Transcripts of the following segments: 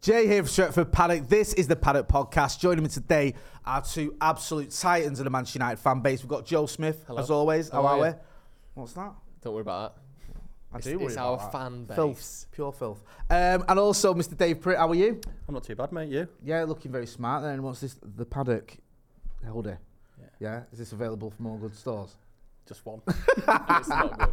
Jay here from Stretford Paddock. This is the Paddock Podcast. Joining me today are two absolute titans of the Manchester United fan base. We've got Joe Smith, Hello. as always. How, How are are we? What's that? Don't worry about that. I It's, do worry it's about our that. fan base. Filth, pure filth. Um, and also, Mr. Dave Pritt, how are you? I'm not too bad, mate. You? Yeah, looking very smart. Then what's this? The Paddock hoodie. Yeah. Is this available from all good stores? Just one. it's not good.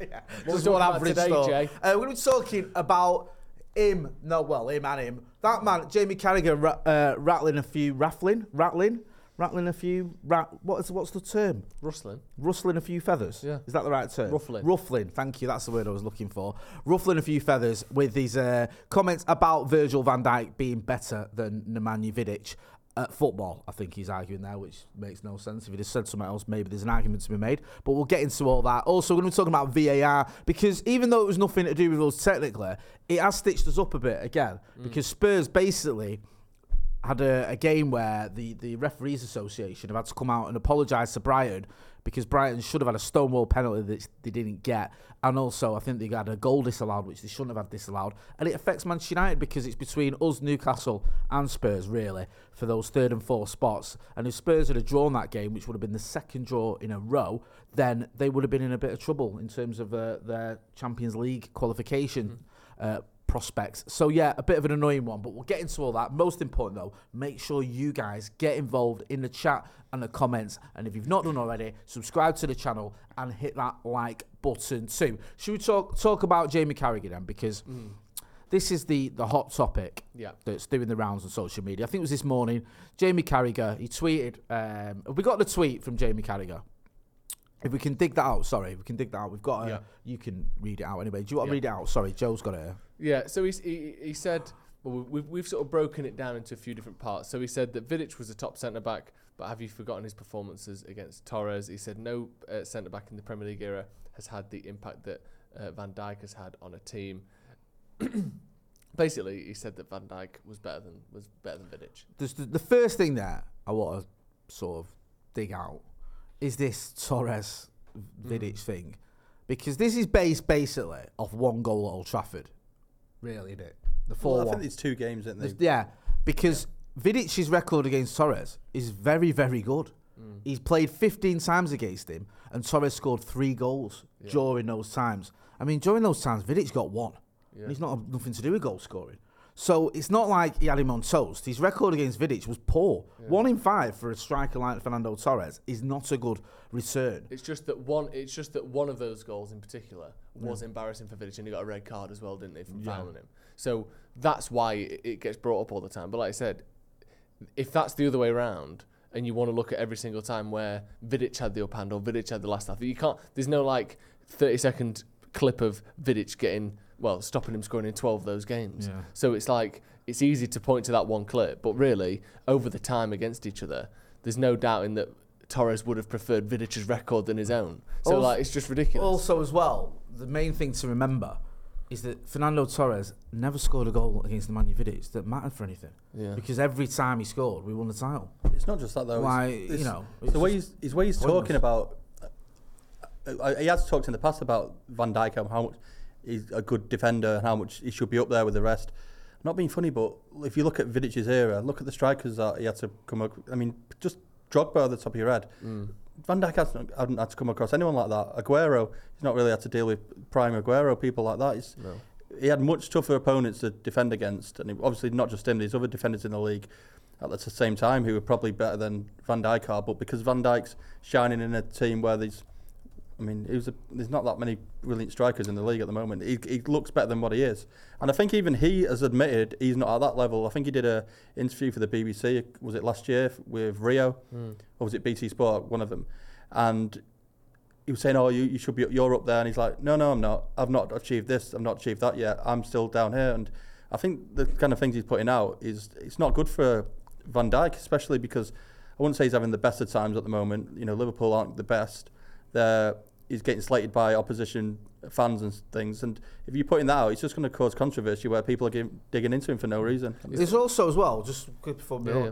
Just talking one about average today, store. Jay? Uh, we're going to be talking about him. No, well, him and him. That man, Jamie Carragher, ra- uh, rattling a few, rattling, rattling, rattling a few. Rat, what is what's the term? Rustling. Rustling a few feathers. Yeah. Is that the right term? Ruffling. Ruffling. Thank you. That's the word I was looking for. Ruffling a few feathers with these uh, comments about Virgil van Dijk being better than Nemanja Vidic at football. I think he's arguing there, which makes no sense. If he just said something else, maybe there's an argument to be made. But we'll get into all that. Also, we're going to be talking about VAR because even though it was nothing to do with us technically, it has stitched us up a bit again mm. because Spurs basically had a, a game where the, the referees association have had to come out and apologise to Brighton because Brighton should have had a stonewall penalty that they didn't get, and also I think they got a goal disallowed which they shouldn't have had disallowed, and it affects Manchester United because it's between us, Newcastle, and Spurs really for those third and fourth spots. And if Spurs had drawn that game, which would have been the second draw in a row, then they would have been in a bit of trouble in terms of uh, their Champions League qualification. Uh, prospects. So yeah, a bit of an annoying one, but we'll get into all that. Most important though, make sure you guys get involved in the chat and the comments. And if you've not done already, subscribe to the channel and hit that like button too. Should we talk talk about Jamie Carragher then? Because this is the the hot topic Yeah. that's doing the rounds on social media. I think it was this morning. Jamie Carragher, he tweeted. Um, we got the tweet from Jamie Carragher. If we can dig that out, sorry, we can dig that out. We've got. A, Yeah. You can read it out anyway. Do you want to Yeah. read it out? Sorry, Joe's got it. Here. Yeah, so he's, he, he said, well, we've, we've sort of broken it down into a few different parts. So he said that Vidic was a top centre back, but have you forgotten his performances against Torres? He said no uh, centre back in the Premier League era has had the impact that uh, Van Dijk has had on a team. Basically, he said that Van Dijk was better than was better than Vidic. There's the, the first thing there I want to sort of dig out is this Torres Vidic thing, because this is based basically off one goal at Old Trafford, really, isn't it? The four Well, I think it's two games, isn't There's- they? Yeah, because Vidic's record against Torres is very, very good. Mm. He's played 15 times against him, and Torres scored three goals during those times. I mean, during those times, Vidic's got one. And He's not nothing to do with goal scoring. So it's not like he had him on toast. His record against Vidic was poor. One in five for a striker like Fernando Torres is not a good return. It's just that one. It's just that one of those goals in particular was embarrassing for Vidic, and he got a red card as well, didn't he, from fouling him? So that's why it, it gets brought up all the time. But like I said, if that's the other way around, and you want to look at every single time where Vidic had the up hand or Vidic had the last half, you can't. There's no like 30 second clip of Vidic getting well, stopping him scoring in 12 of those games. Yeah. So it's like it's easy to point to that one clip, but really over the time against each other, there's no doubting that Torres would have preferred Vidic's record than his own. So Also- like it's just ridiculous. Also, as well, the main thing to remember is that Fernando Torres never scored a goal against the Man U Vidic that mattered for anything. Yeah. Because every time he scored, we won the title. It's not just that though. Why, it's, you know, it's the way he's, his way he's pointless. talking about. Uh, he has talked in the past about Van Dijk and how much he's a good defender and how much he should be up there with the rest. Not being funny, but if you look at Vidic's era, look at the strikers that he had to come. Up, I mean, just Drogba at the top of your head. Hmm. Van Dijk hasn't, hadn't had to come across anyone like that. Aguero, he's not really had to deal with prime Aguero people like that. He's, He had much tougher opponents to defend against, and he, obviously not just him. There's other defenders in the league at the same time who are probably better than Van Dijk are. But because Van Dijk's shining in a team where there's, I mean, he was a, there's not that many brilliant strikers in the league at the moment. He, he looks better than what he is, and I think even he has admitted he's not at that level. I think he did a interview for the BBC. Was it last year with Rio, hmm. or was it BT Sport? One of them, and he was saying, "Oh, you, you should be you're up there," and he's like, "No, no, I'm not. I've not achieved this. I've not achieved that yet. I'm still down here." And I think the kind of things he's putting out is it's not good for Van Dijk, especially because I wouldn't say he's having the best of times at the moment. You know, Liverpool aren't the best. They're, he's getting slated by opposition fans and things. And if you're putting that out, it's just going to cause controversy where people are getting, digging into him for no reason. There's also as well, just quick before Yeah, go- yeah.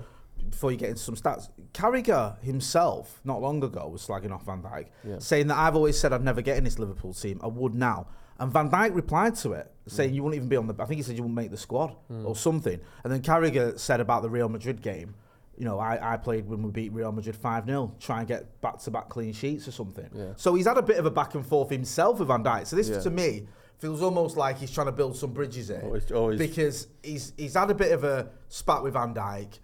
before you get into some stats, Carragher himself not long ago was slagging off Van Dijk, Yeah. saying that I've always said I'd never get in this Liverpool team. I would now. And Van Dijk replied to it, mm. saying you wouldn't even be on the. I think he said you wouldn't make the squad mm. or something. And then Carragher said about the Real Madrid game. You know, I, I played when we beat Real Madrid 5 0, try and get back to back clean sheets or something. Yeah. So he's had a bit of a back and forth himself with Van Dijk. So this, Yeah. to me, feels almost like he's trying to build some bridges here Always- always- because he's he's had a bit of a spat with Van Dijk.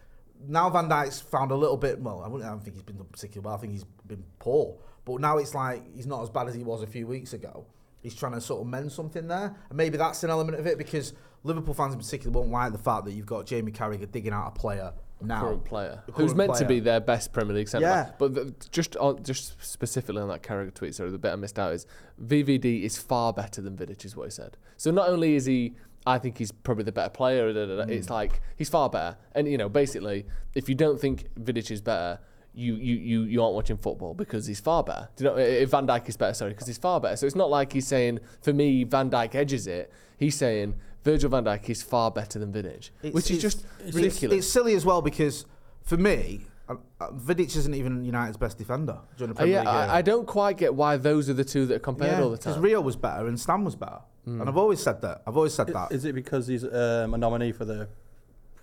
Now Van Dijk's found a little bit. Well, I, wouldn't, I don't think he's been particularly well. I think he's been poor. But now it's like he's not as bad as he was a few weeks ago. He's trying to sort of mend something there, and maybe that's an element of it because Liverpool fans in particular won't like the fact that you've got Jamie Carragher digging out a player now. current player A who's current meant to be their best Premier League centre Yeah. back. But the, just on, just specifically on that Carragher tweet, sorry, the bit I missed out is VVD is far better than Vidic, is what he said. So not only is he, I think he's probably the better player. da, da, da, Mm. It's like he's far better, and you know, basically, if you don't think Vidic is better. You, you, you, you aren't watching football because he's far better. Do you know if Van Dijk is better? Sorry, because he's far better. So it's not like he's saying for me Van Dijk edges it. He's saying Virgil Van Dijk is far better than Vidic, It's- which is it's- just it's- ridiculous. It's, silly as well because for me, uh, uh, Vidic isn't even United's best defender during the Uh, Premier yeah, League. era. I, I don't quite get why those are the two that are compared all the time. Because time. Rio was better and Stan was better. Hmm. And I've always said that. I've always said that. Is it because he's um, a nominee for the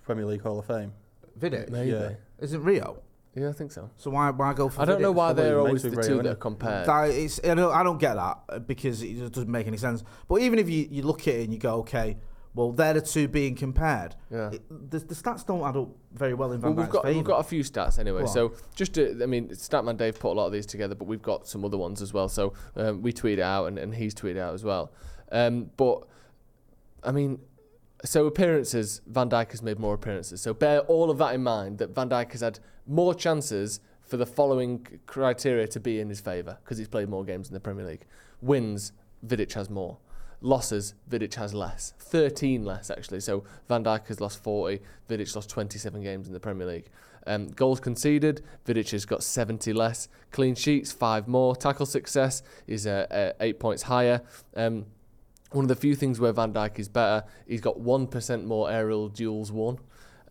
Premier League Hall of Fame? Vidic Maybe. Yeah. Yeah. isn't Rio. I think so. So why why go for I don't know why they're makes always it the two that are compared. That it's, I, don't, I don't get that uh, because it just doesn't make any sense. But even if you, you look at it and you go, okay, well, they're the two being compared. Yeah. It, the, the stats don't add up very well in Well, Van we've got favour. we've got a few stats anyway. Go on. So just to, I mean, Statman Dave put a lot of these together, but we've got some other ones as well. So um, we tweet it out, and, and he's tweeted out as well. Um, but I mean, so appearances, Van Dijk has made more appearances. So bear all of that in mind. That Van Dijk has had more chances for the following criteria to be in his favour because he's played more games in the Premier League. Wins, Vidic has more. Losses, Vidic has less. 13 less, actually. So Van Dijk has lost 40, Vidic lost 27 games in the Premier League. Um, goals conceded, Vidic has got 70 less. Clean sheets, 5 more. Tackle success is uh, uh, 8 points higher. Um, one of the few things where Van Dijk is better, he's got 1% more aerial duels won.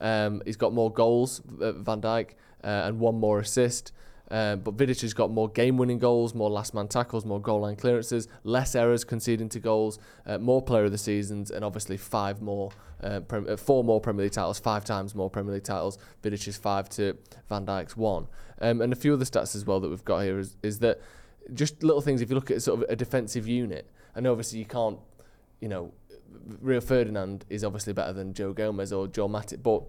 Um, he's got more goals, uh, Van Dijk, uh, and one more assist. Um, but Vidic has got more game-winning goals, more last-man tackles, more goal-line clearances, less errors conceding to goals, uh, more Player of the Seasons, and obviously five more, uh, uh, four more Premier League titles, five times more Premier League titles. Vidic is five to Van Dijk's one, um, and a few other stats as well that we've got here is, is that just little things. If you look at sort of a defensive unit, and obviously you can't, you know, Rio Ferdinand is obviously better than Joe Gomez or Joe Matip, but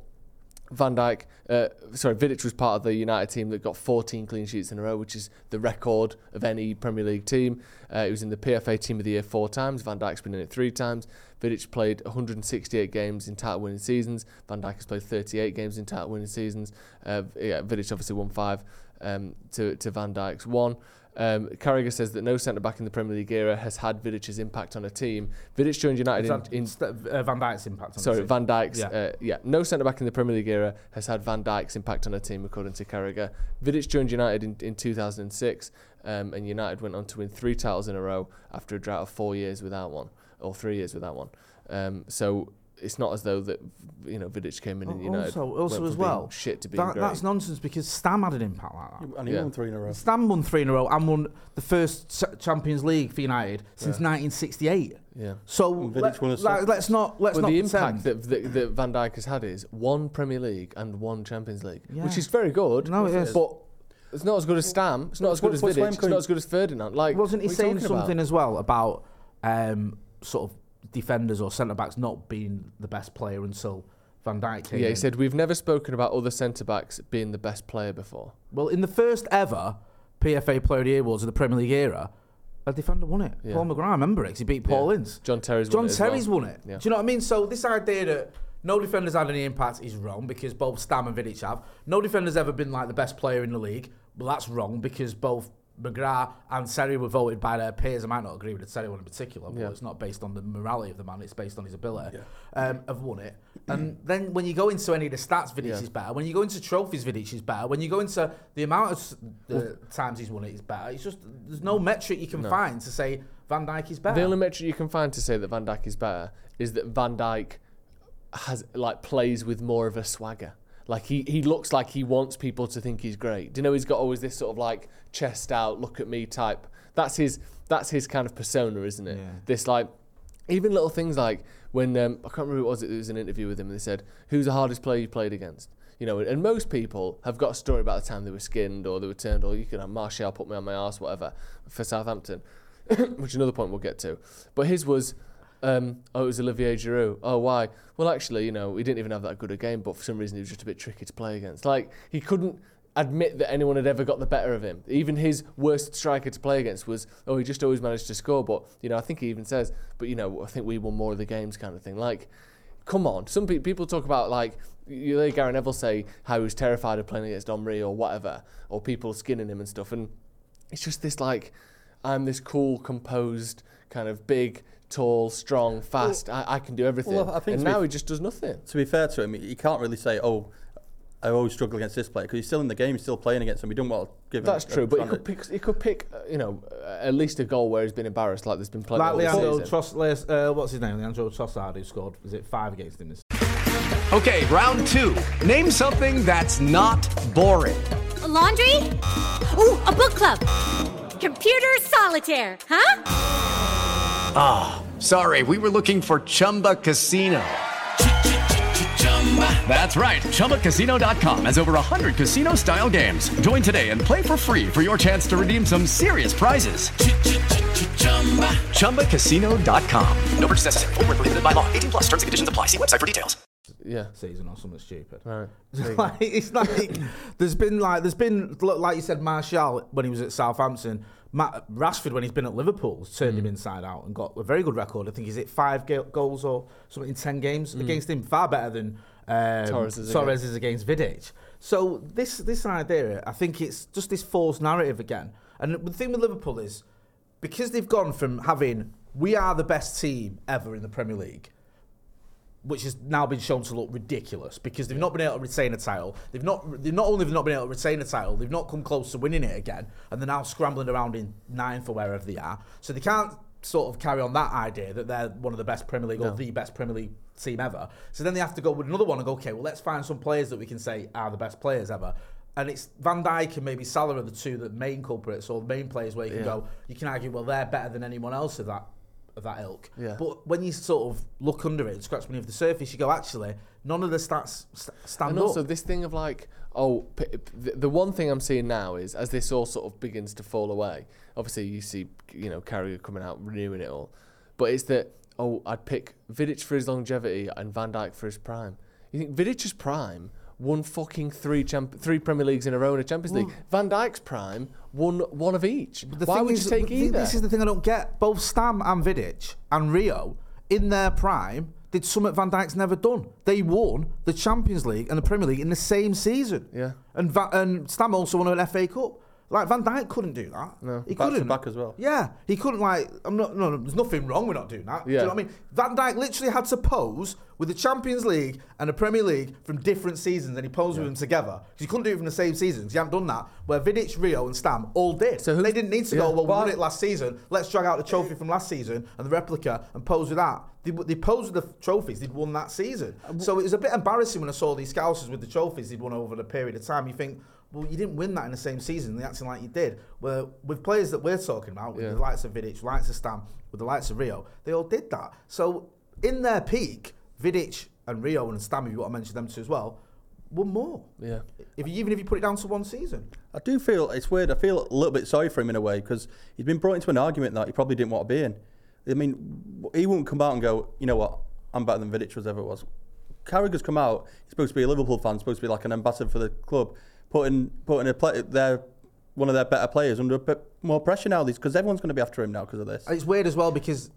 Van Dijk, uh, sorry, Vidic was part of the United team that got 14 clean sheets in a row, which is the record of any Premier League team. Uh, he was in the PFA Team of the Year four times. Van Dijk's been in it three times. Vidic played 168 games in title-winning seasons. Van Dijk has played 38 games in title-winning seasons. Uh, yeah, Vidic obviously won five um, to to Van Dijk's one. Um, Carragher says that no centre back in the Premier League era has had Vidic's impact on a team. Vidic joined United Is in, in st- uh, Van Dijk's impact on Sorry? Van Dijk's. Yeah. Yeah. Uh, yeah, no centre back in the Premier League era has had Van Dijk's impact on a team, according to Carragher. Vidic joined United in, in 2006, um, and United went on to win three titles in a row after a drought of four years without one, or three years without one. Um, so it's not as though that you know Vidic came in and you know also, went also from as being well, shit to being that, that's nonsense because Stam had an impact like that. And he Yeah. won three in a row. Stam won three in a row and won the first Champions League for United since 1968. yeah. So And Vidic let, won a us sec- not let's But not the pretend. impact that, that, that Van Dijk has had is one Premier League and one Champions League, Yeah. which is very good. No, it is. But it's not as good as Stam. It's not as good as Vidic. It's not as good as Ferdinand. Like, Wasn't he what are you saying talking about? something as well about um, sort of defenders or centre backs not being the best player until Van Dijk came Yeah, he in? said we've never spoken about other centre backs being the best player before. Well, in the first ever PFA Player of the Year awards of the Premier League era, a defender won it. Yeah. Paul McGrath, I remember it he beat Paul Yeah. Ince. John Terry's John won it Terry's well. won it. Yeah. Do you know what I mean? So this idea that no defenders had any impact is wrong because both Stam and Vidic have. No defender's ever been like the best player in the league. Well, that's wrong because both McGrath and Terry were voted by their peers. I might not agree with Terry one in particular, but Yeah. it's not based on the morality of the man, it's based on his ability. Um, have won it. And then when you go into any of the stats, Vidic Yeah. is better. When you go into trophies, Vidic is better. When you go into the amount of the times he's won it is better. It's just, there's no metric you can find to say Van Dijk is better. The only metric you can find to say that Van Dijk is better is that Van Dijk has like plays with more of a swagger. Like he, he looks like he wants people to think he's great. Do you know he's got always this sort of like chest out, look at me type. That's his that's his kind of persona, isn't it? Yeah. This like even little things like when um, I can't remember who it was. It was an interview with him, and they said, "Who's the hardest player you played against?" You know, and most people have got a story about the time they were skinned or they were turned, or you could have Martial put me on my ass, whatever, for Southampton, which another point we'll get to. But his was, um, oh, it was Olivier Giroud. Oh, why? Well, actually, you know, he didn't even have that good a game, but for some reason he was just a bit tricky to play against. Like he couldn't admit that anyone had ever got the better of him. Even his worst striker to play against was, oh, he just always managed to score. But you know, I think he even says, but you know, I think we won more of the games, kind of thing. Like, come on. Some pe- people talk about like you hear Gary Neville say how he was terrified of playing against Omri or whatever, or people skinning him and stuff, and it's just this like I'm this cool, composed, kind of big, tall, strong, fast. I, I can do everything. Well, I think and to be now he just does nothing. To be fair to him, he can't really say, "Oh, I always struggle against this player," because he's still in the game. He's still playing against him. He don't want to give him. That's a true, but he could pick. He could pick. Uh, you know, uh, at least a goal where he's been embarrassed, like there's been plenty. like of this Leandro season. Tross, uh, what's his name? Leandro Trossard, who scored, was it five against him this Okay, round two. Name something that's not boring. A laundry? Ooh, a book club. Computer solitaire, huh? Ah, sorry, we were looking for Chumba Casino. That's right. ChumbaCasino.com has over 100 casino style games. Join today and play for free for your chance to redeem some serious prizes. ChumbaCasino.com. No purchase necessary. Void where prohibited by law. 18 plus terms and conditions apply. See website for details. Yeah. season or something stupid. Right. like, it's like there's been like there's been like you said Martial when he was at Southampton, Matt Rashford, when he's been at Liverpool, has turned mm. him inside out and got a very good record. I think he's hit five goals or something in 10 games mm. against him, far better than um, Torres, is, Torres is against Vidic. So this this idea, I think it's just this false narrative again. And the thing with Liverpool is, because they've gone from having, we are the best team ever in the Premier League, which has now been shown to look ridiculous because they've not been able to retain a title. They've not. They've not only have not been able to retain a title, they've not come close to winning it again, and they're now scrambling around in ninth or wherever they are. So they can't sort of carry on that idea that they're one of the best Premier League or the best Premier League team ever. So then they have to go with another one and go, okay, well let's find some players that we can say are the best players ever. And it's Van Dijk and maybe Salah are the two that main culprits or the main players where you can Yeah. go, you can argue, well they're better than anyone else of that of that ilk. Yeah. But when you sort of look under it and scratch beneath the surface, you go, actually, none of the stats st- stand And up. also this thing of like, oh, p- p- the, the one thing I'm seeing now is as this all sort of begins to fall away. Obviously, you see, you know, Carragher coming out renewing it all, but it's that oh, I'd pick Vidic for his longevity and Van Dijk for his prime. You think Vidic's prime won fucking three champ- three Premier Leagues in a row in a Champions League. Mm. Van Dijk's prime won one of each. The Why thing would is, you take the- either? This is the thing I don't get. Both Stam and Vidic and Rio, in their prime, did something Van Dijk's never done. They won the Champions League and the Premier League in the same season. Yeah. And Va- and Stam also won an FA Cup. Like Van Dijk couldn't do that. No. he Back couldn't. back as well. Yeah, he couldn't. Like, I'm not. No, no, there's nothing wrong with not doing that. Do you Yeah. know what I mean? Van Dijk literally had to pose with the Champions League and the Premier League from different seasons, and he posed with them together because he couldn't do it from the same season because he hadn't done that. Where Vidic, Rio, and Stam all did. So So they didn't need to yeah. go. Well, we won it last season. Let's drag out the trophy from last season and the replica and pose with that. They, they posed with the trophies they'd won that season. Uh, so it was a bit embarrassing when I saw these Scousers with the trophies they'd won over the period of time. You think. Well, you didn't win that in the same season. They're acting like you did. Well, with players that we're talking about, with Yeah. the likes of Vidic, likes of Stam, with the likes of Rio, they all did that. So in their peak, Vidic and Rio and Stam, if you want to mention them too as well, won more. yeah. If you, even if you put it down to one season. I do feel it's weird. I feel a little bit sorry for him in a way because he's been brought into an argument that he probably didn't want to be in. I mean, he wouldn't come out and go, you know what, I'm better than Vidic was ever was. Carragher's come out. He's supposed to be a Liverpool fan, supposed to be like an ambassador for the club, putting putting a play, their one of their better players under a bit more pressure now. Because everyone's going to be after him now because of this. It's weird as well because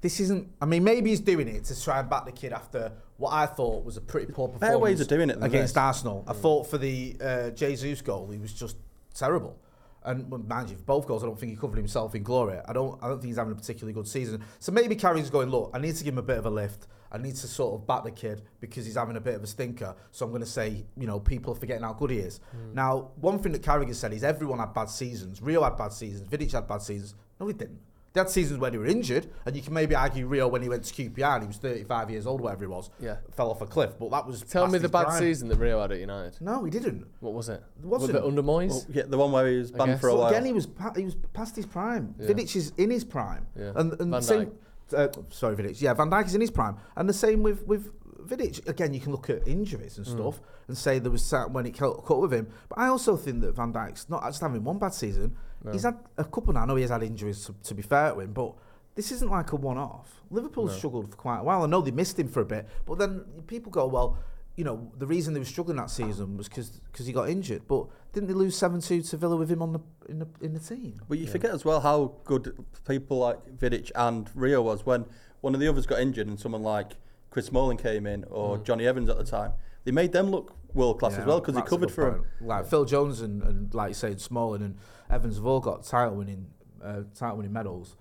this isn't. I mean, maybe he's doing it to try and back the kid after what I thought was a pretty poor performance. Fair ways of doing it against this. Arsenal. I thought for the uh, Jesus goal, he was just terrible. And well, mind you, for both goals, I don't think he covered himself in glory. I don't. I don't think he's having a particularly good season. So maybe Carragher's going, look, I need to give him a bit of a lift. I need to sort of back the kid because he's having a bit of a stinker. So I'm going to say, you know, people are forgetting how good he is. Hmm. Now, one thing that Carragher said is everyone had bad seasons. Rio had bad seasons. Vidic had bad seasons. No, he didn't. They had seasons when they were injured, and you can maybe argue Rio when he went to QPR and he was 35 years old, whatever he was, Yeah. fell off a cliff. But that was Tell me the bad prime. season that Rio had at United. No, he didn't. What was it? It wasn't. Was it under Moyes? Well, yeah, the one where he was banned for a But while. again, he was pa- he was past his prime. Yeah. Vidic is in his prime, Yeah. and, and Van same. Uh, sorry, Vidic. Yeah, Van Dijk is in his prime, and the same with with Vidic. Again, you can look at injuries Mm. and stuff and say there was sat when it caught, with him. But I also think that Van Dijk's not just having one bad season. He's had a couple now. I know he has had injuries to, to be fair to him, but. This isn't like a one-off. Liverpool struggled for quite a while. I know they missed him for a bit, but then people go, "Well, you know, the reason they were struggling that season was because he got injured." But didn't they lose seven-two to Villa with him on the in the in the team? But you forget as well how good people like Vidic and Rio was when one of the others got injured and someone like Chris Smalling came in or Jonny Evans at the time. They made them look world class as well because he covered good for him. Like Phil Jones and, and like you said, Smalling and Evans have all got title winning uh, title winning medals,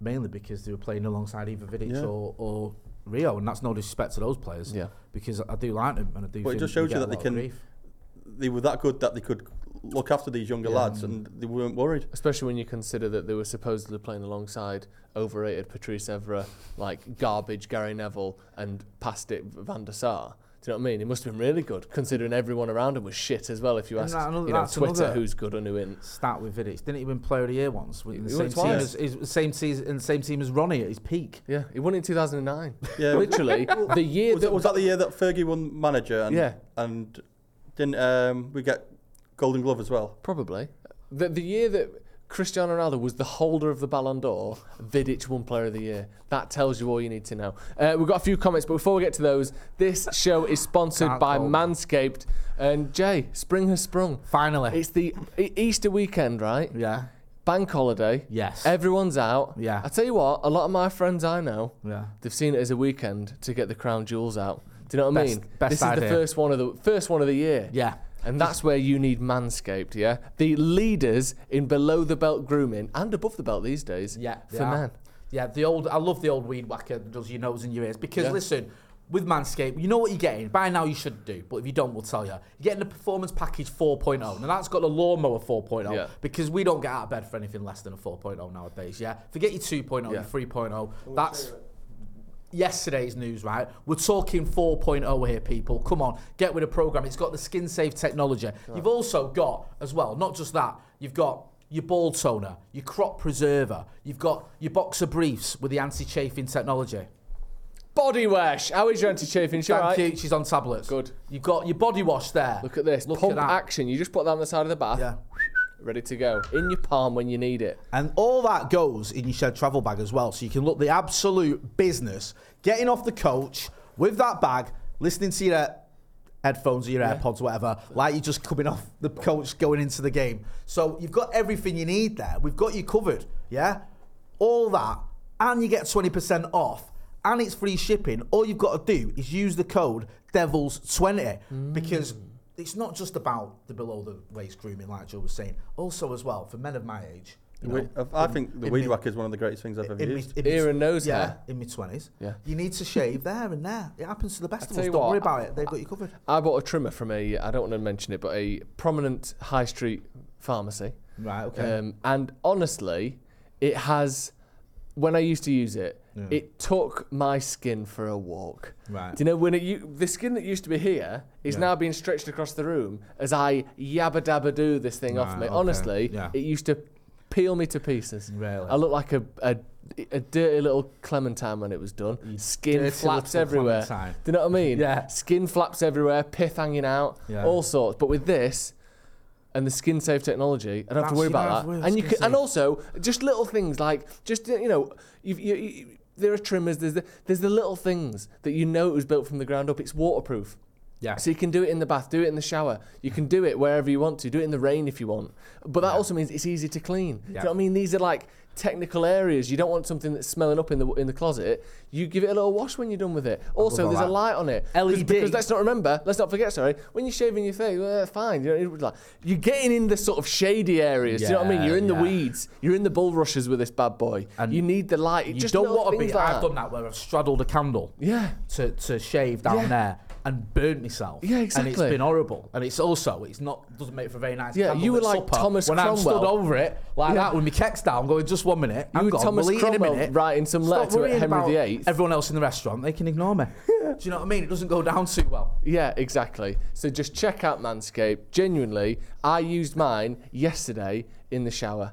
mainly because they were playing alongside either Vidic Yeah. or, or Rio, and that's no disrespect to those players. Yeah. because I do like them and I do. But it just shows they you that they can. grief. They were that good that they could look after these younger Yeah. lads and they weren't worried. Especially when you consider that they were supposedly playing alongside overrated Patrice Evra, like garbage Gary Neville, and past it Van der Sar. Do you know what I mean? It must have been really good, considering everyone around him was shit as well. If you And ask, another- you know, Twitter who's good and who isn't. Start with Vidic. Didn't he win Player of the Year once? With He- the he same won team as his same season in the same team as Ronnie at his peak. Yeah, he won it in 2009. Yeah. literally the year Was, that that, was that the year that Fergie won manager? And, Yeah. And didn't um, we get Golden Glove as well? Probably. The, the year that Cristiano Ronaldo was the holder of the Ballon d'Or, Vidic won Player of the Year. That tells you all you need to know. Uh, we've got a few comments, but before we get to those, this show is sponsored Can't by hold. Manscaped. And Jay, spring has sprung. Finally. It's the E- Easter weekend, right? Yeah. Bank holiday. Yes. Everyone's out. Yeah. I tell you what, a lot of my friends I know, Yeah. they've seen it as a weekend to get the crown jewels out. Do you know what I mean? best this is the first one of the first one of the year. Yeah. And that's where you need Manscaped, yeah? The leaders in below the belt grooming and above the belt these days Yeah, for are. men. Yeah, the old. I love the old weed whacker that does your nose and your ears because Yeah. listen, with Manscaped, you know what you're getting. By now you should do, but if you don't, we'll tell you. You're getting the Performance Package 4.0, Now that's got the lawnmower 4.0 Yeah. because we don't get out of bed for anything less than a 4.0 nowadays. Yeah, forget your 2.0, Yeah. your 3.0. That's yesterday's news, right? We're talking 4.0 here, people. Come on, get with the program. It's got the skin safe technology. You've also got, as well, not just that, you've got your ball toner, your crop preserver, you've got your boxer briefs with the anti chafing technology. Body wash. How is your anti-chafing? Thank right? you, she's on tablets. Good. You've got your body wash there. Look at this. Look Pump at that. action. You just put that on the side of the bath. Yeah. Ready to go. In your palm when you need it. And all that goes in your shed travel bag as well. So you can look the absolute business getting off the coach with that bag, listening to your headphones or your AirPods, whatever, like you're just coming off the coach going into the game. So you've got everything you need there. We've got you covered. Yeah? All that. And you get 20% off. And it's free shipping. All you've got to do is use the code DEVILS20 mm. because it's not just about the below the waist grooming, like Joe was saying. Also, as well, for men of my age. We- know, I in- think the weed me- whacker is one of the greatest things I've ever in me- used. in me- Ear and nose yeah, hair. in my twenties. Yeah. you need to shave there and there. It happens to the best of us. Don't what, worry about it. They've got you covered. I bought a trimmer from a, I don't want to mention it, but a prominent high street pharmacy. Right. Okay. Um, and honestly, it has, when I used to use it, it took my skin for a walk. Right. Do you know when it, you, the skin that used to be here is Yeah. now being stretched across the room as I yabba dabba do this thing off me? okay, Honestly, yeah. it used to peel me to pieces. Really? I look like a, a, a dirty little clementine when it was done. Skin flaps everywhere. clementine. Do you know what I mean? Yeah. Skin flaps everywhere, pith hanging out, Yeah. all sorts. But with this and the skin safe technology, I don't have to worry about that. And you can, and also just little things like just you know, you've, you, you, there are trimmers. There's the, there's the little things that you know it was built from the ground up. It's waterproof. Yeah. So you can do it in the bath, do it in the shower. You can do it wherever you want to. Do it in the rain if you want. But that also means it's easy to clean. Do you know what I mean? These are like technical areas. You don't want something that's smelling up in the in the closet. You give it a little wash when you're done with it. Also, there's a light on it. LED. Because let's not remember, let's not forget. Sorry, when you're shaving your face, well, fine. You know, you're getting in the sort of shady areas. do you know what I mean? You're in the weeds. You're in the bulrushes with this bad boy. And you need the light. You don't want to be. like I've done that where I've straddled a candle. Yeah. To, to shave down Yeah. there and burnt myself. Yeah, exactly. And it's been horrible. And it's also it's not doesn't make for a very nice. Yeah, you were like supper Thomas when I'm stood over it like Yeah. that with my kecks down, going just one minute. You I'm were gone. Thomas we'll eat in a Cromwell minute. writing some Stop letter to worrying Henry VIII. Everyone else in the restaurant, they can ignore me. Do you know what I mean? It doesn't go down too well. Yeah, exactly. So just check out Manscaped. Genuinely, I used mine yesterday in the shower.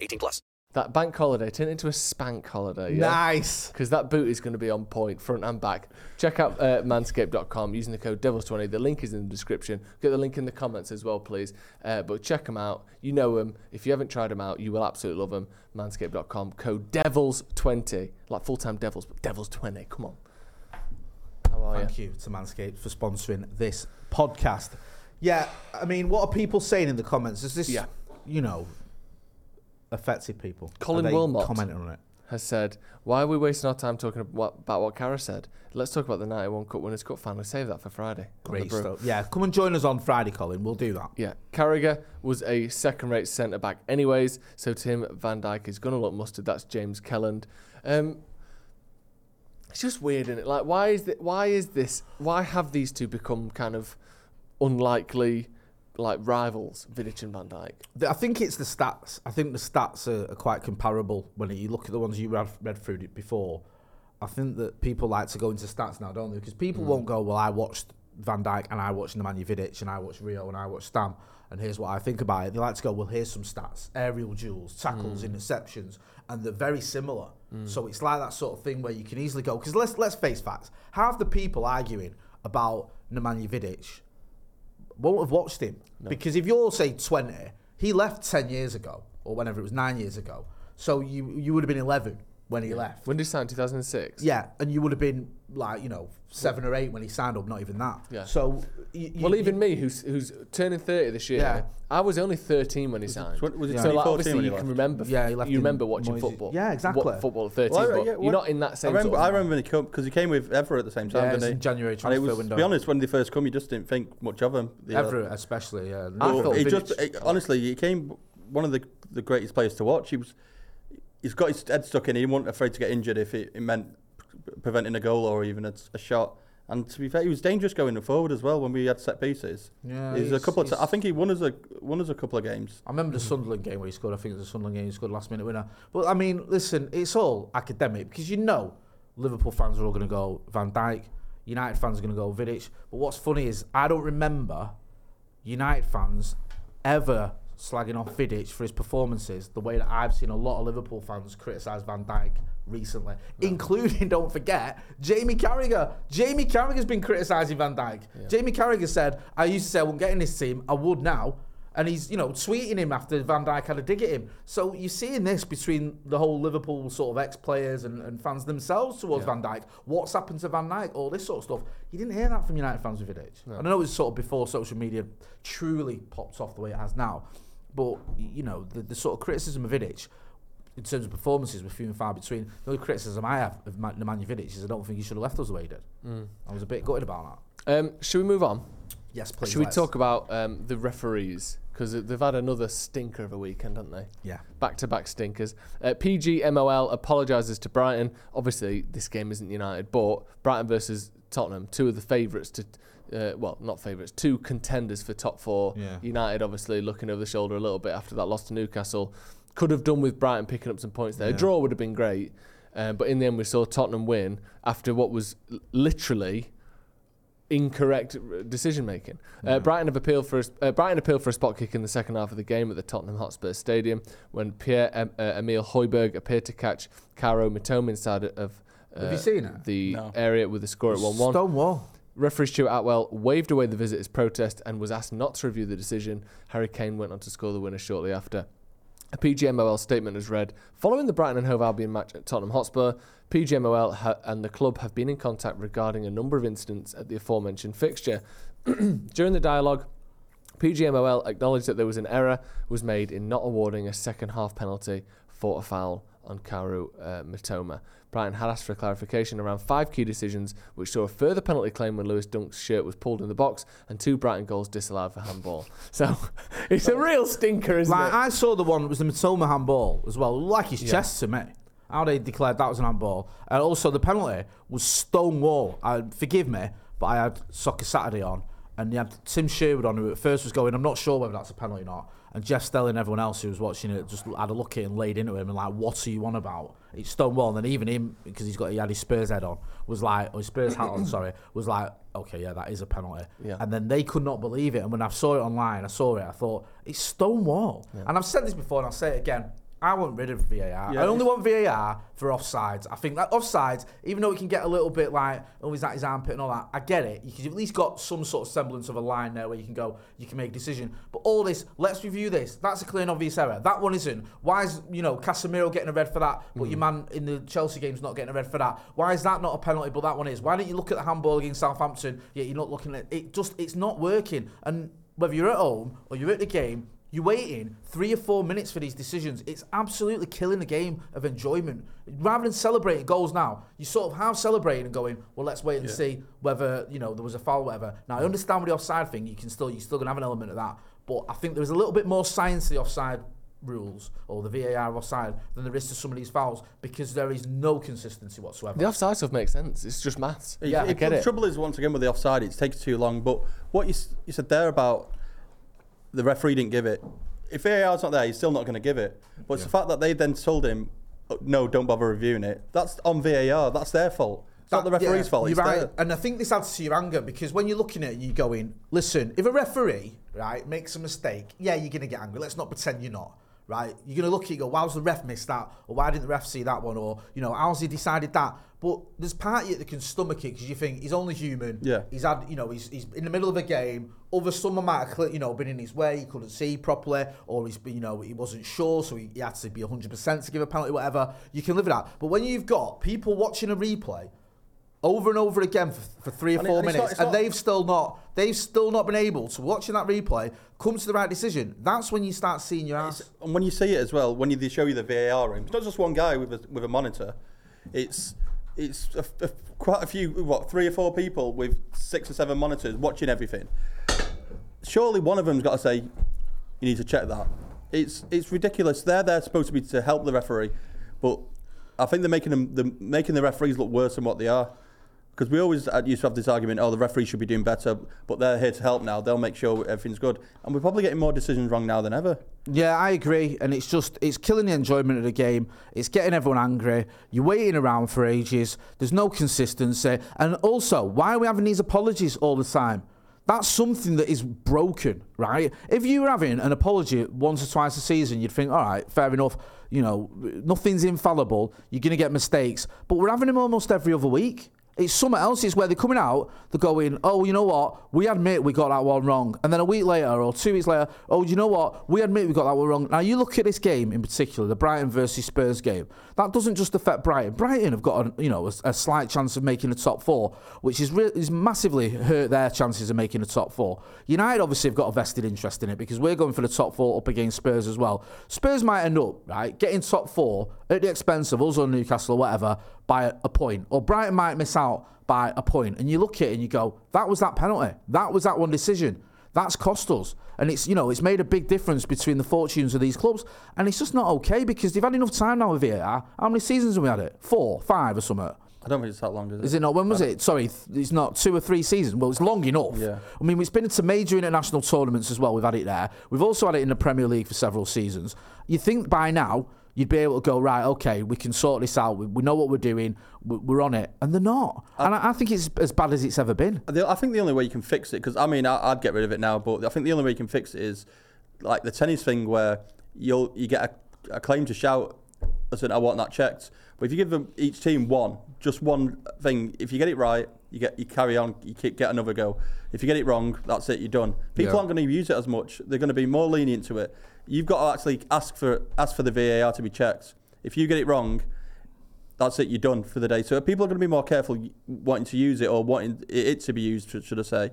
18 plus. That bank holiday turned into a spank holiday. Yeah? Nice. Because that boot is going to be on point, front and back. Check out uh, manscaped.com using the code DEVILS20. The link is in the description. Get the link in the comments as well, please. Uh, but check them out. You know them. If you haven't tried them out, you will absolutely love them. Manscaped.com. Code DEVILS20. Like full time Devils, but Devils20. Come on. How are Thank you to Manscaped for sponsoring this podcast. Yeah, I mean, what are people saying in the comments? Is this, Yeah. you know, affected people? Colin Wilmot. commenting on it. has said, Why are we wasting our time talking about, about what Kara said? Let's talk about the 91 Cup Winners' Cup final. Save that for Friday. Great stuff. Yeah, come and join us on Friday, Colin. We'll do that. Yeah, Carragher was a second-rate centre back, anyways. So Tim Van Dijk is gonna look mustard. That's James Kelland. Um, it's just weird, isn't it? Like, why is it? Why is this? Why have these two become kind of unlikely, like rivals, Vidic and Van Dijk? The- I think it's the stats. I think the stats are, are quite comparable when you look at the ones you read, read through it before. I think that people like to go into stats now, don't they? Because people mm. won't go, well, I watched Van Dijk and I watched Nemanja Vidic and I watched Rio and I watched Stam and here's what I think about it. They like to go, well, here's some stats: aerial duels, tackles, mm. interceptions, and they're very similar. Mm. So it's like that sort of thing where you can easily go. Because let's let's face facts: half the people arguing about Nemanja Vidic won't have watched him because if you're say 20, he left 10 years ago or whenever it was nine years ago. So you you would have been 11 when he left. When did he sign? 2006. Yeah, and you would have been like you know seven or eight when he signed up. Not even that. Yeah. So y- y- Well, even y- me, who's who's turning 30 this year, Yeah. I was only 13 when he signed. tw- was it so, like, obviously, when he you can left? remember. Yeah, he left you in remember watching Moyes- football. Yeah, exactly. What, football at 13, Well, I- but yeah, you're not in that same I remember, sort of I remember when he come because he came with Evra at the same time, Yeah, didn't it's he? in January and it transfer was, window. To be honest, when they first come, you just didn't think much of him. The, uh, Evra especially. Yeah. I Well, thought he just it- honestly, he came one of the the greatest players to watch. He was he's got his head stuck in. He wasn't afraid to get injured if it, it meant p- preventing a goal or even a, a shot. And to be fair, he was dangerous going forward as well when we had set pieces. Yeah, he's, a he's- couple. Of t- I think he won us a won us a couple of games. I remember the mm-hmm. Sunderland game where he scored. I think it was the Sunderland game. He scored last minute winner. But I mean, listen, it's all academic because you know Liverpool fans are all going to go Van Dijk. United fans are going to go Vidic. But what's funny is I don't remember United fans ever slagging off Vidic for his performances the way that I've seen a lot of Liverpool fans criticise Van Dijk recently, including, don't forget, Jamie Carragher. Jamie Carragher's been criticising Van Dijk. Jamie Carragher said, I used to say I wouldn't get in this team, I would now. And he's, you know, tweeting him after Van Dijk had a dig at him. So you're seeing this between the whole Liverpool sort of ex-players and, and fans themselves towards Van Dijk. What's happened to Van Dijk? All this sort of stuff. You didn't hear that from United fans with Vidic. I know it was sort of before social media truly popped off the way it has now. But, you know, the, the sort of criticism of Vidic in terms of performances were few and far between. The only criticism I have of Ma- Nemanja Vidic is I don't think he should have left us the way he did. I was a bit gutted about that. Um, should we move on? Yes, please. Should we let's. talk about um, the referees? Because they've had another stinker of a weekend, haven't they? Yeah. Back to back stinkers. Uh, PGMOL apologises to Brighton. Obviously, this game isn't United, but Brighton versus Tottenham, two of the favourites to. Uh, well, not favourites, two contenders for top four. Yeah. United obviously looking over the shoulder a little bit after that loss to Newcastle. Could have done with Brighton picking up some points there. A draw would have been great. Um, but in the end, we saw Tottenham win after what was literally incorrect decision making. Uh, Brighton have appealed for a, uh, Brighton appealed for a spot kick in the second half of the game at the Tottenham Hotspur Stadium when Pierre em, uh, Emile Højbjerg appeared to catch Kaoru Mitoma inside of uh, Have you seen it? the No. area with the score at 1 1. Stonewall. Referee Stuart Atwell waved away the visitors' protest and was asked not to review the decision. Harry Kane went on to score the winner shortly after. A PGMOL statement has read Following the Brighton and Hove Albion match at Tottenham Hotspur, PGMOL ha- and the club have been in contact regarding a number of incidents at the aforementioned fixture. During the dialogue, PGMOL acknowledged that there was an error was made in not awarding a second half penalty for a foul on Kaoru uh, Mitoma. Brighton had asked for clarification around five key decisions, which saw a further penalty claim when Lewis Dunk's shirt was pulled in the box and two Brighton goals disallowed for handball. So it's a real stinker, isn't Like it? I saw the one that was the Mitoma handball as well. Like his Yeah. chest to me. How they declared that was an handball, and also the penalty was stonewall. I forgive me, but I had Soccer Saturday on, and you had Tim Sherwood on, who at first was going, "I'm not sure whether that's a penalty or not." And Jeff Stelling and everyone else who was watching it just had a look at it and laid into him and like, "What are you on about?" It's stonewall, and then even him because he's got he had his Spurs head on was like, or his Spurs hat on, sorry, was like, "Okay, yeah, that is a penalty." Yeah. And then they could not believe it. And when I saw it online, I saw it. I thought it's stonewall. And I've said this before, and I'll say it again. I want rid of VAR. Yeah, I only want VAR for offsides. I think that offsides, even though it can get a little bit like, oh, is that his armpit and all that, I get it. You can at least got some sort of semblance of a line there where you can go, you can make a decision. But all this, let's review this. That's a clear and obvious error. That one isn't. Why is, you know, Casemiro getting a red for that, but your mm. man in the Chelsea game's not getting a red for that? Why is that not a penalty, but that one is? Why don't you look at the handball against Southampton, yet you're not looking at it? Just, it's not working. And whether you're at home or you're at the game, you're waiting three or four minutes for these decisions. It's absolutely killing the game of enjoyment. Rather than celebrating goals now, you sort of half celebrating and going, well, let's wait and Yeah. see whether you know there was a foul, or whatever. Now I understand with the offside thing, you can still you're still gonna have an element of that, but I think there's a little bit more science to the offside rules or the VAR offside than there is to some of these fouls because there is no consistency whatsoever. the offside stuff makes sense. It's just maths. Yeah, I It- get the it. trouble is, once again, with the offside, it takes too long. But what you, you said there about the referee didn't give it. If VAR's not there, he's still not going to give it. But it's the fact that they then told him, "Oh, no, don't bother reviewing it. That's on VAR. That's their fault. It's not the referee's yeah, fault. You're right, and I think this adds to your anger because when you're looking at it, you're going, listen, if a referee right makes a mistake, yeah, you're gonna get angry. Let's not pretend you're not. Right, you're gonna look at it and go, why's the ref missed that, or why didn't the ref see that one, or you know, how's he decided that? But there's part of you that can stomach it because you think he's only human. Yeah. he's had, you know, he's, he's in the middle of a game. Other someone might have, you know, been in his way. He couldn't see properly, or he's, you know, he wasn't sure, so he, he had to be 100% to give a penalty, whatever. You can live with that. But when you've got people watching a replay over and over again for, for three or And it- four it's minutes, not- it's and they've still not, they've still not been able to watching that replay come to the right decision. That's when you start seeing your ass. And when you see it as well, when you, they show you the VAR room, it's not just one guy with a, with a monitor. It's it's a, a- quite a few, what, three or four people with six or seven monitors watching everything. Surely one of them's got to say, you need to check that. It's it's ridiculous. They're there supposed to be to help the referee, but I think they're making them the, making the referees look worse than what they are. Because we always uh, used to have this argument, oh, the referee should be doing better, but they're here to help now. They'll make sure everything's good. And we're probably getting more decisions wrong now than ever. Yeah, I agree, and it's just it's killing the enjoyment of the game. It's getting everyone angry. You're waiting around for ages. There's no consistency, and also, why are we having these apologies all the time? That's something that is broken, right? If you were having an apology once or twice a season, you'd think, all right, fair enough. You know, nothing's infallible. You're going to get mistakes, but we're having them almost every other week. It's somewhere else. It's where they're coming out, they're going, oh, you know what? We admit we got that one wrong. And then a week later or two weeks later, oh, you know what? We admit we got that one wrong. Now, you look at this game in particular, the Brighton versus Spurs game. That doesn't just affect Brighton. Brighton have got, a, you know, a, a slight chance of making the top four, which is, re- is massively hurt their chances of making the top four. United obviously have got a vested interest in it because we're going for the top four up against Spurs as well. Spurs might end up, right, getting top four at the expense of us or Newcastle or whatever by a, point. Or Brighton might miss out by a point. And you look at it and you go, that was that penalty. That was that one decision. That's cost us. And it's, you know, it's made a big difference between the fortunes of these clubs. And it's just not okay because they've had enough time now with VAR. How many seasons have we had it? Four, five or something? I don't think it's that long, is it? Is it not? When was it? Sorry, it's not two or three seasons. Well, it's long enough. Yeah. I mean, it's been into major international tournaments as well. We've had it there. We've also had it in the Premier League for several seasons. You think by now you'd be able to go right. Okay, we can sort this out. We, we know what we're doing. We, we're on it, and they're not. and I, I think it's as bad as it's ever been. The, I think the only way you can fix it, because I mean, I, I'd get rid of it now, but I think the only way you can fix it is like the tennis thing where you'll you get a, a claim to shout, listen, I want that checked. But if you give them each team one, just one thing, if you get it right, you get you carry on, you keep, get another go. If you get it wrong, that's it, you're done. People Yeah. aren't going to use it as much. They're going to be more lenient to it. You've got to actually ask for ask for the VAR to be checked. If you get it wrong, that's it, you're done for the day. So people are going to be more careful wanting to use it or wanting it to be used, should- I say.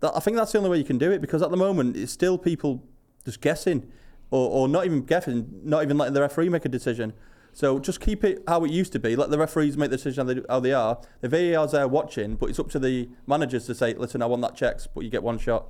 That, I think that's the only way you can do it because at the moment it's still people just guessing or, or not even guessing, not even letting the referee make a decision. So just keep it how it used to be. Let the referees make the decision how they, how they are. The VAR's there watching, but it's up to the managers to say, listen, I want that checked, but you get one shot.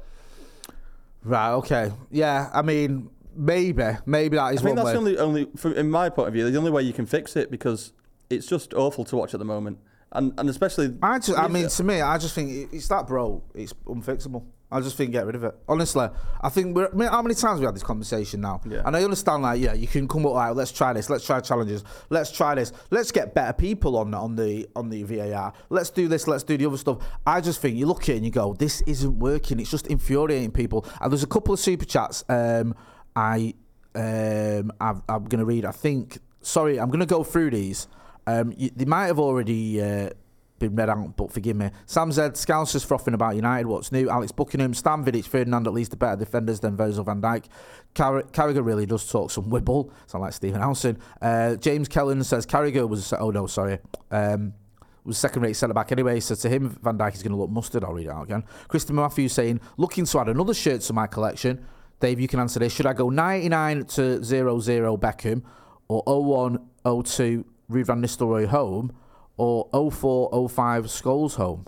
Right. Okay. Yeah. I mean, maybe, maybe that is I think that's way. the only, only from, in my point of view, the only way you can fix it because it's just awful to watch at the moment. And, and especially. I just, I mean, to me, I just think it's that bro. It's unfixable. I just think get rid of it. Honestly, I think we're. I mean, how many times we had this conversation now? Yeah. And I understand, like, yeah, you can come up, right, let's try this, let's try challenges, let's try this, let's get better people on on the on the VAR. Let's do this, let's do the other stuff. I just think you look at it and you go, this isn't working. It's just infuriating people. And there's a couple of super chats. Um, I um, I've, I'm going to read. I think. Sorry, I'm going to go through these. Um, you, they might have already uh, been read out, but forgive me. Sam Z, Scousers frothing about United. What's new? Alex Buckingham, Stam Vidic, Ferdinand, at least the better defenders than Virgil van Dijk. Car- Carragher really does talk some wibble. Sound like Stephen Howson. Uh, James Kellen says Carragher was. Oh no, sorry. Um, was second rate centre back anyway, so to him, Van Dijk is going to look mustard. I'll read it out again. Christopher Matthews saying, looking to add another shirt to my collection. Dave, you can answer this. Should I go 99 to 0 0 Beckham or 01 02 Ruud Van Nistelrooy home or 04 05 Scholes home?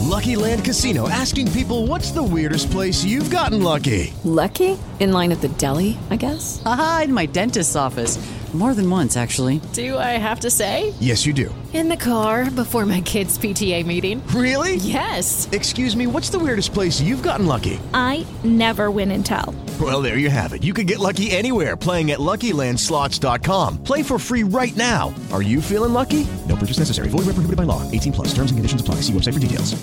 Lucky Land Casino asking people what's the weirdest place you've gotten lucky? Lucky? In line at the deli, I guess? Aha, in my dentist's office. More than once, actually. Do I have to say? Yes, you do. In the car before my kids' PTA meeting. Really? Yes. Excuse me, what's the weirdest place you've gotten lucky? I never win and tell. Well, there you have it. You can get lucky anywhere playing at LuckyLandSlots.com. Play for free right now. Are you feeling lucky? No purchase necessary. Void where prohibited by law. 18 plus. Terms and conditions apply. See website for details.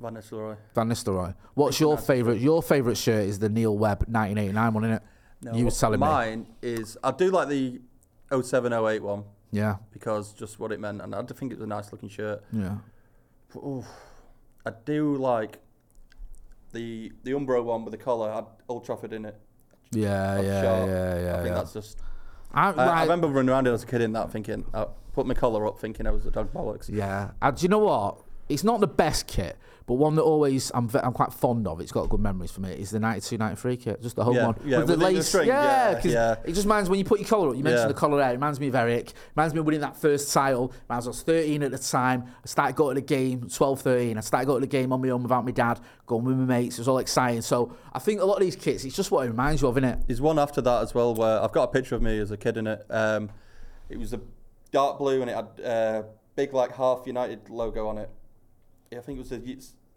Van Nistelrooy. Van Nistelrooy. What's your favourite? Your favourite shirt is the Neil Webb 1989 one, isn't it? No, you were telling me. mine is I do like the 0708 one. Yeah. Because just what it meant, and I think it was a nice looking shirt. Yeah. But, oof, I do like the the Umbro one with the collar had Old Trafford in it. Yeah, yeah, sharp. yeah, yeah. I think yeah. that's just. I- I, I remember running around it as a kid in that, thinking, I put my collar up, thinking I was a dog bollocks. Yeah. Uh, do you know what? It's not the best kit, but one that always I'm I'm quite fond of. It's got good memories for me. Is the 92 93 kit, just the whole Yeah, one yeah, with the the- the lace. string, yeah, yeah, because yeah. it just reminds when you put your collar up. You mentioned Yeah. the collar there. It reminds me of Eric. Reminds me of winning that first title. When I was 13 at the time. I started going to the game 12, 13. I started going to the game on my own without my dad, going with my mates. It was all exciting. So I think a lot of these kits, it's just what it reminds you of, innit? There's one after that as well where I've got a picture of me as a kid in it. Um, it was a dark blue and it had uh, big like half United logo on it. Yeah, I think it was a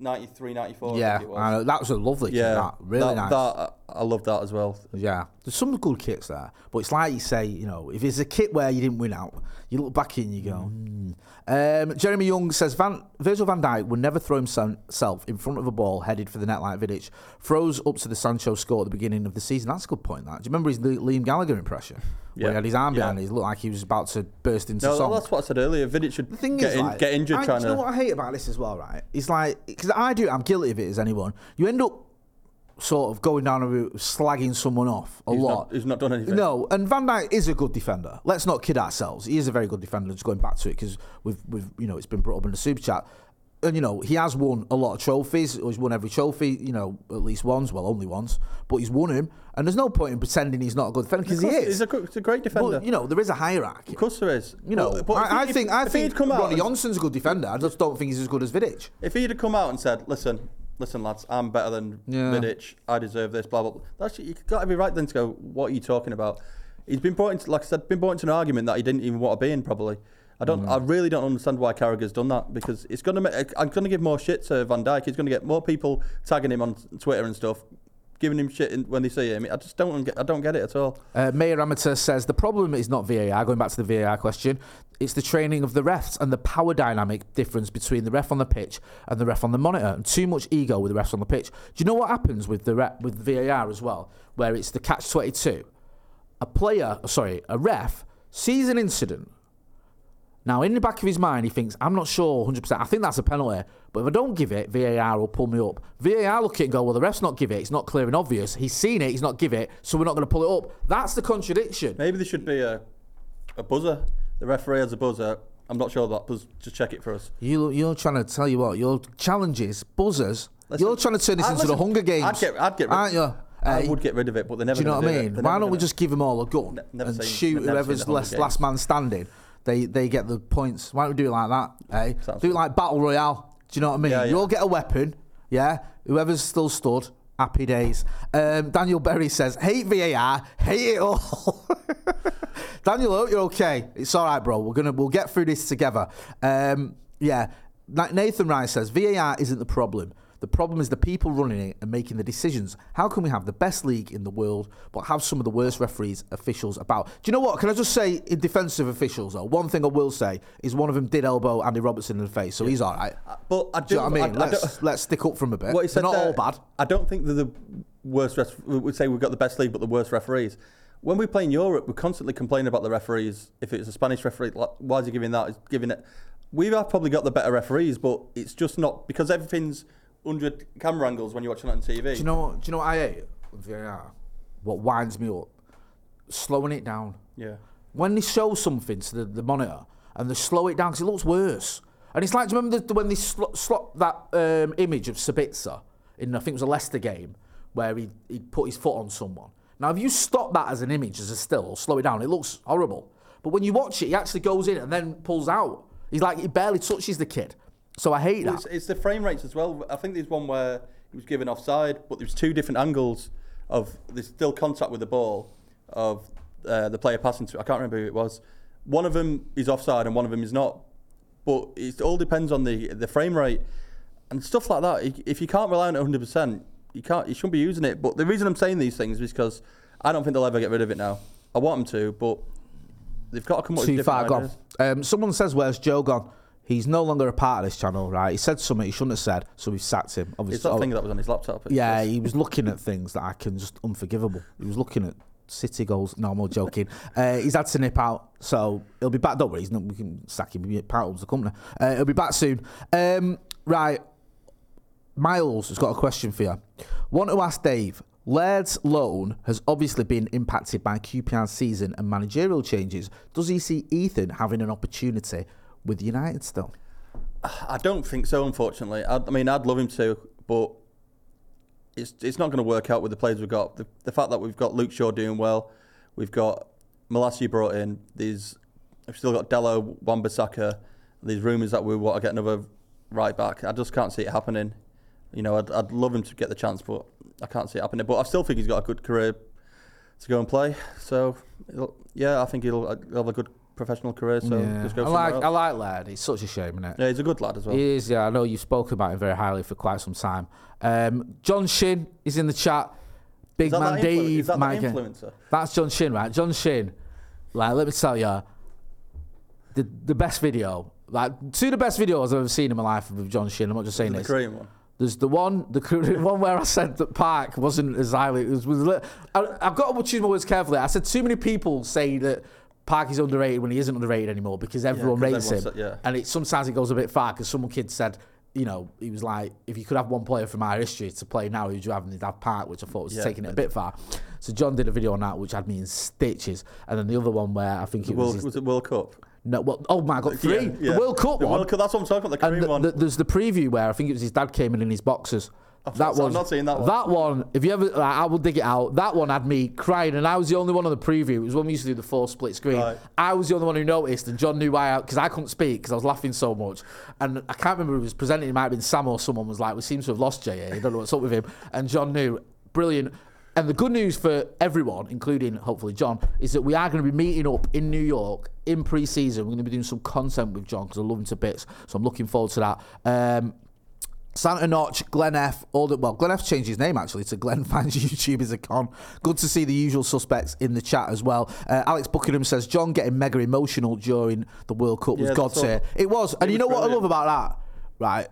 93, 94. I Yeah, was. That was a lovely kit. Yeah, that. Really that- nice. that- I love that as well. Yeah, there's some good kits there, but it's like you say, you know, if it's a kit where you didn't win out, you look back in, you go. Hmm. Um, Jeremy Young says Van Virgil Van Dijk would never throw himself in front of a ball headed for the net like Vidic. Throws up to the Sancho score at the beginning of the season. That's a good point. That do you remember his Li- Liam Gallagher impression? Where Yeah. he had his arm Yeah. behind, it, it looked like he was about to burst into No, song. that's what I said earlier. Vidic should thing get, is, in, like, get injured I, trying do you know what I hate about this as well, right? It's like because I do, I'm guilty of it as anyone. You end up sort of going down a route of slagging someone off a He's lot. not- he's not done anything. No, and Van Dijk is a good defender. Let's not kid ourselves. He is a very good defender. Just going back to it because we've we've you know it's been brought up in the super chat. And you know he has won a lot of trophies. He's won every trophy, you know, at least once. Well, only once, but he's won him. And there's no point in pretending he's not a good defender because he is. He's a, he's a great defender. But, you know, there is a hierarchy. of course there is. You know, But- but I, I think if- I think he'd come out Ronnie Johnson's a good defender. I just don't think he's as good as Vidic. If he'd have come out and said, "Listen, listen, lads, I'm better than Yeah. Vidic. I deserve this." Blah blah. blah. That's you got every right then to go. What are you talking about? He's been brought into, like I said, been brought into an argument that he didn't even want to be in. Probably. I don't. I really don't understand why Carragher's done that because it's going to. I'm going to give more shit to Van Dijk. He's going to get more people tagging him on Twitter and stuff, giving him shit when they see him. I just don't get. I don't get it at all. Uh, Mayor Amateur says the problem is not VAR. Going back to the VAR question, it's the training of the refs and the power dynamic difference between the ref on the pitch and the ref on the monitor, and too much ego with the refs on the pitch. Do you know what happens with the rep, with VAR as well, where it's the catch twenty two? A player, sorry, a ref sees an incident. Now, in the back of his mind, he thinks, I'm not sure 100%. I think that's a penalty. But if I don't give it, VAR will pull me up. VAR look at it and go, well, the ref's not give it. It's not clear and obvious. He's seen it. He's not give it. So we're not going to pull it up. That's the contradiction. Maybe there should be a, a buzzer. The referee has a buzzer. I'm not sure that. Buzz, just check it for us. You, you're trying to tell you what, your challenges, buzzers, Listen, you're trying to turn this I- into listen, the Hunger Games. I'd get, I'd get rid, aren't you? I Uh, would get rid of it, but they're never. Do you know what I mean? Why don't we just give them all a gun never and seen- shoot whoever's last, last man standing? They they get the points. Why don't we do it like that? Eh? do it like battle royale. Do you know what I mean? Yeah, You yeah. all get a weapon. Yeah. Whoever's still stood. Happy days. Um, Daniel Berry says, "Hate VAR, hate it all." Daniel, I hope you're okay. It's all right, bro. We're gonna we'll get through this together. Um, yeah. like Nathan Rice says VAR isn't the problem. The problem is the people running it and making the decisions. How can we have the best league in the world but have some of the worst referees, officials about? Do you know what? Can I just say, in defence of officials, though, one thing I will say is one of them did elbow Andy Robertson in the face, so he's all right. Uh, but I do you know what I mean? I- let's, let's stick up from a bit. What he They're not there, all bad. I don't think they're the worst. Ref- we would say we've got the best league, but the worst referees. When we play in Europe, we constantly complain about the referees. If it's a Spanish referee, like, why is he giving that? He's giving it. We have probably got the better referees, but it's just not because everything's hundred camera angles when you're watching it on TV. Do you know what? Do you know what I hate VAR? What winds me up? Slowing it down. Yeah. When they show something to the, the monitor and they slow it down because it looks worse. And it's like, do you remember the, when they sl- slot that um, image of Sabitzer in, I think it was a Leicester game, where he, he put his foot on someone? Now, if you stop that as an image, as a still, or slow it down, it looks horrible. But when you watch it, he actually goes in and then pulls out. He's like, he barely touches the kid. So I hate Well, that. it's, it's the frame rates as well. I think there's one where he was given offside, but there's two different angles of there's still contact with the ball of uh, the player passing through. I can't remember who it was. One of them is offside and one of them is not. But it all depends on the the frame rate and stuff like that. If you can't rely on it 100, percent you can't. You shouldn't be using it. But the reason I'm saying these things is because I don't think they'll ever get rid of it now. I want them to, but they've got to come up with too different far gone. Um, someone says, "Where's Joe gone?" He's no longer a part of this channel, right? He said something he shouldn't have said, so we've sacked him. Obviously, It's that thing that was on his laptop. Yeah, just- he was looking at things that I can just unforgivable. He was looking at City goals. No, I'm all joking. uh, he's had to nip out, so he'll be back. Don't worry, he's not, we can sack him. He'll be part of the company. Uh, he'll be back soon. Um, right, Miles has got a question for you. Want to ask Dave. Laird's loan has obviously been impacted by QPR's season and managerial changes. Does he see Ethan having an opportunity with United still? I don't think so, unfortunately. I, I mean, I'd love him to, but it's it's not going to work out with the players we've got. The, the fact that we've got Luke Shaw doing well, we've got Malacia brought in. There's we've still got Dalot, Wan-Bissaka. There's rumours that we want to get another right back. I just can't see it happening. You know, I'd, I'd love him to get the chance, but I can't see it happening. But I still think he's got a good career to go and play. So, yeah, I think he'll, he'll have a good professional career. So Yeah. just go I like else. I like Laird. He's such a shame, isn't it? Yeah, he's a good lad as well. He is, yeah. I know you've spoken about him very highly for quite some time. Um, John Shin is in the chat. Big Is that man that influ- Dave. is that that influencer? That's John Shin, right? John Shin. Like, let me tell you, the the best video, like two of the best videos I've ever seen in my life with John Shin. I'm not just saying this. The this. Korean one. There's the one, the one where I said that Park wasn't as highly. It was, was li- I, I've got to choose my words carefully. I said too many people say that Park is underrated when he isn't underrated anymore because everyone 'cause rates him, said- yeah. and it sometimes it goes a bit far because some kid said. You know, he was like, if you could have one player from our history to play now, who'd you have? And he'd have Park, which I thought was Yeah. taking it a bit far. So John did a video on that, which had me in stitches. And then the other one where I think The it was, World, his- was it World Cup? no, well, oh my god, three, Yeah, yeah. the World Cup The one. World Cup, that's what I'm talking about, the Korean one. the- there's the preview where I think it was his dad came in in his boxers. That one. I'm not seen that one. That one, if you ever, like, I will dig it out. That one had me crying, and I was the only one on the preview. It was when we used to do the four split screen. Right. I was the only one who noticed, and John knew why because I couldn't speak because I was laughing so much. And I can't remember who was presenting. It might have been Sam or someone was like, "We seem to have lost Jay. I don't know what's up with him." And John knew, brilliant. And the good news for everyone, including hopefully John, is that we are going to be meeting up in New York in pre-season. We're going to be doing some content with John because I love him to bits. So I'm looking forward to that. Um, Santa Notch, Glen F, all the well, Glen F changed his name actually to Glen Fans YouTube is a con. Good to see the usual suspects in the chat as well. Uh, Alex Buckingham says John getting mega emotional during the World Cup was Yeah, God's that's all- here. It was, and it you know was what I love about that, right?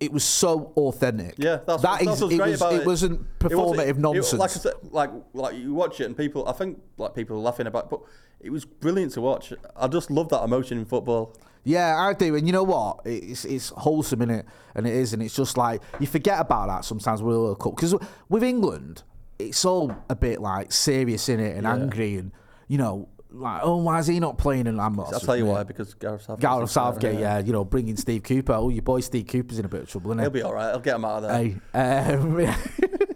It was so authentic. Yeah, that's that that's what's it great was, about it. it wasn't performative it- nonsense. like I said, like like you watch it and people, I think like people are laughing about, but it was brilliant to watch. I just love that emotion in football. Yeah, I do. And you know what? It's it's wholesome in it, and it is, and it's just like you forget about that sometimes with the World Cup because with England, it's all a bit like serious in it and Yeah. angry, and you know, like oh, why is he not playing? And I'm not. I'll tell you why, because Gareth Southgate. Gareth Southgate, yeah, you know, bringing Steve Cooper. Oh, your boy Steve Cooper's in a bit of trouble, isn't he? He'll be all right. I'll get him out of there. Hey, um.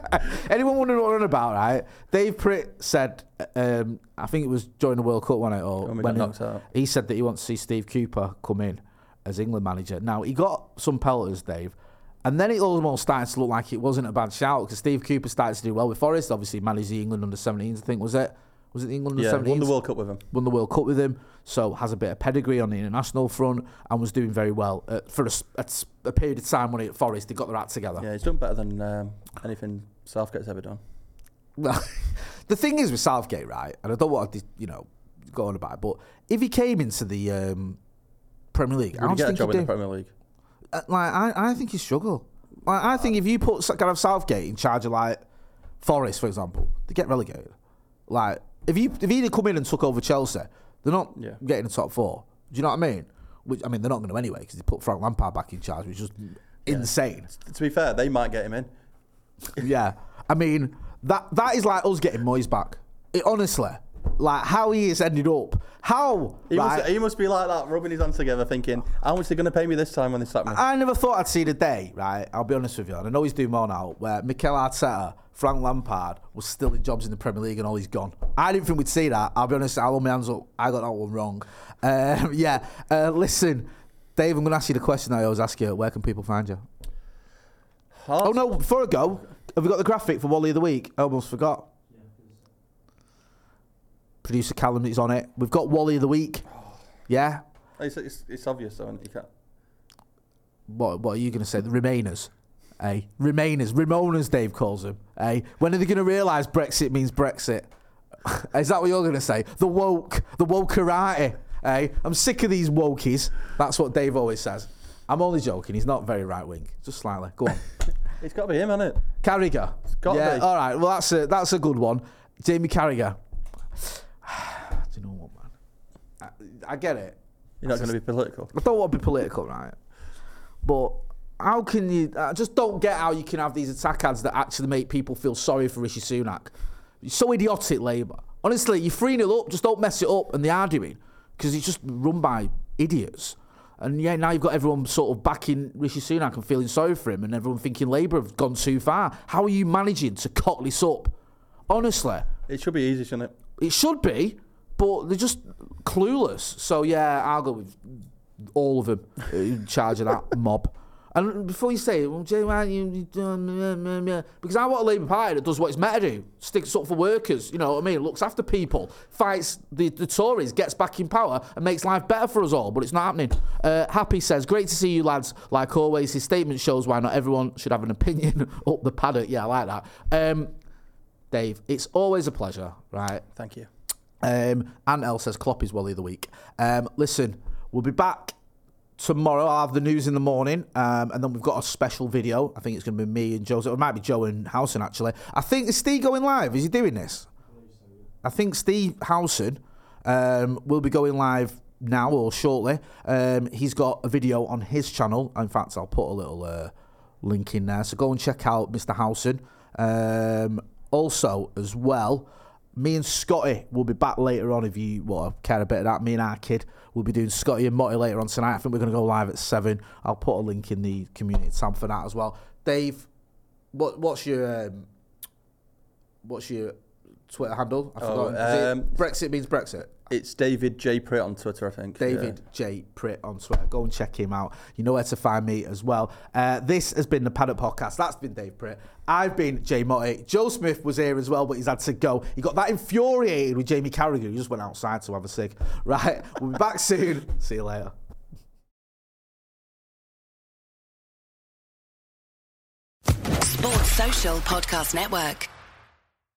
anyone wondering what we're on about, right? Dave Pritt said, um, I think it was during the World Cup, wasn't it? Or When when got he- knocked out. He said that he wants to see Steve Cooper come in as England manager. Now, he got some pelters, Dave. And then it almost started to look like it wasn't a bad shout because Steve Cooper started to do well with Forest. Obviously, managed the England under 17s, I think, was it? Was it the England Yeah, under 17s? won the World Cup with him. Won the World Cup with him, so has a bit of pedigree on the international front and was doing very well uh, for a period of time when he at Forest. They got their act together. Yeah, he's done better than um, anything Southgate's ever done. Well, the thing is with Southgate, right? And I don't want to, you know, go on about it, but if he came into the um, Premier League, I don't he get a think job he'd in the. Premier League? Uh, Like, I, I think he'd struggle. Like, I think if you put Gareth Southgate in charge of like Forest, for example, they get relegated. Like, if you if he'd have come in and took over Chelsea, they're not Yeah. getting the top four. Do you know what I mean? Which I mean, they're not going to anyway because they put Frank Lampard back in charge, which is just insane. To be fair, they might get him in. yeah, I mean that that is like us getting Moyes back. It, honestly, like how he has ended up. How He, right? must, he must be like that, rubbing his hands together, thinking, how much are they going to pay me this time when they sack me? I never thought I'd see the day, right? I'll be honest with you, and I know he's doing more now, where Mikel Arteta, Frank Lampard was still in jobs in the Premier League and all he's gone. I didn't think we'd see that. I'll be honest, I'll hold my hands up. I got that one wrong. Um, yeah, uh, listen, Dave, I'm going to ask you the question I always ask you. Where can people find you? Oh, no, before I go, have we got the graphic for Wally of the Week? I almost forgot. Producer Callum is on it. We've got Wally of the Week. Yeah? It's, it's, it's obvious, though, isn't it? You can't. What what are you going to say? The Remainers, eh? Remainers, Ramonas, Dave calls them, eh? When are they going to realise Brexit means Brexit? Is that what you're going to say? The woke, the wokerati, eh? I'm sick of these wokies. That's what Dave always says. I'm only joking. He's not very right wing, just slightly. Go on, It's got to be him, hasn't it? Carragher. gotta yeah, be. all right. Well, that's a that's a good one. Jamie Carragher. Do you know what, man? I, I get it. You're not going to be political. I don't want to be political, right? But how can you? I just don't get how you can have these attack ads that actually make people feel sorry for Rishi Sunak. You're so idiotic, Labour. Honestly, you're 3 0 up, just don't mess it up. And they're doing, because it's just run by idiots. And yeah, now you've got everyone sort of backing Rishi Sunak and feeling sorry for him, and everyone thinking Labour have gone too far. How are you managing to cock this up? Honestly, It should be easy, shouldn't it? It should be, but they're just clueless. So yeah, I'll go with all of them in charge of that mob. And before you say it, well, Jay, why you, you done, meh, meh, meh," because I want a Labour Party that does what it's meant to do, sticks up for workers, you know what I mean, looks after people, fights the, the Tories, gets back in power, and makes life better for us all, but it's not happening. Uh, Happy says, great to see you lads, like always. His statement shows why not everyone should have an opinion up the paddock. Yeah, I like that. Um, Dave, it's always a pleasure, right? Thank you. Um, Ant L says Klopp is Wally of the week. Um, listen, we'll be back tomorrow. I'll have the news in the morning, um, and then we've got a special video. I think it's going to be me and Joseph. It might be Joe and Howson actually. I think is Steve going live? Is he doing this? I think Steve Howson um, will be going live now or shortly. Um, he's got a video on his channel. In fact, I'll put a little uh, link in there. So go and check out Mr. Howson. Um, also, as well, me and Scotty will be back later on if you well, care a bit of that. Me and our kid will be doing Scotty and Motty later on tonight. I think we're going to go live at 7. I'll put a link in the community tab for that as well. Dave, what, what's your um, what's your Twitter handle? I Oh, forgot. Is it um, Brexit means Brexit. It's David J. Pritt on Twitter, I think. David J. Pritt on Twitter. Go and check him out. You know where to find me as well. Uh, this has been the Paddock Podcast. That's been Dave Pritt. I've been Jay Motty. Joe Smith was here as well, but he's had to go. He got that infuriated with Jamie Carragher. He just went outside to have a cig. Right. We'll be back soon. See you later. Sports Social Podcast Network.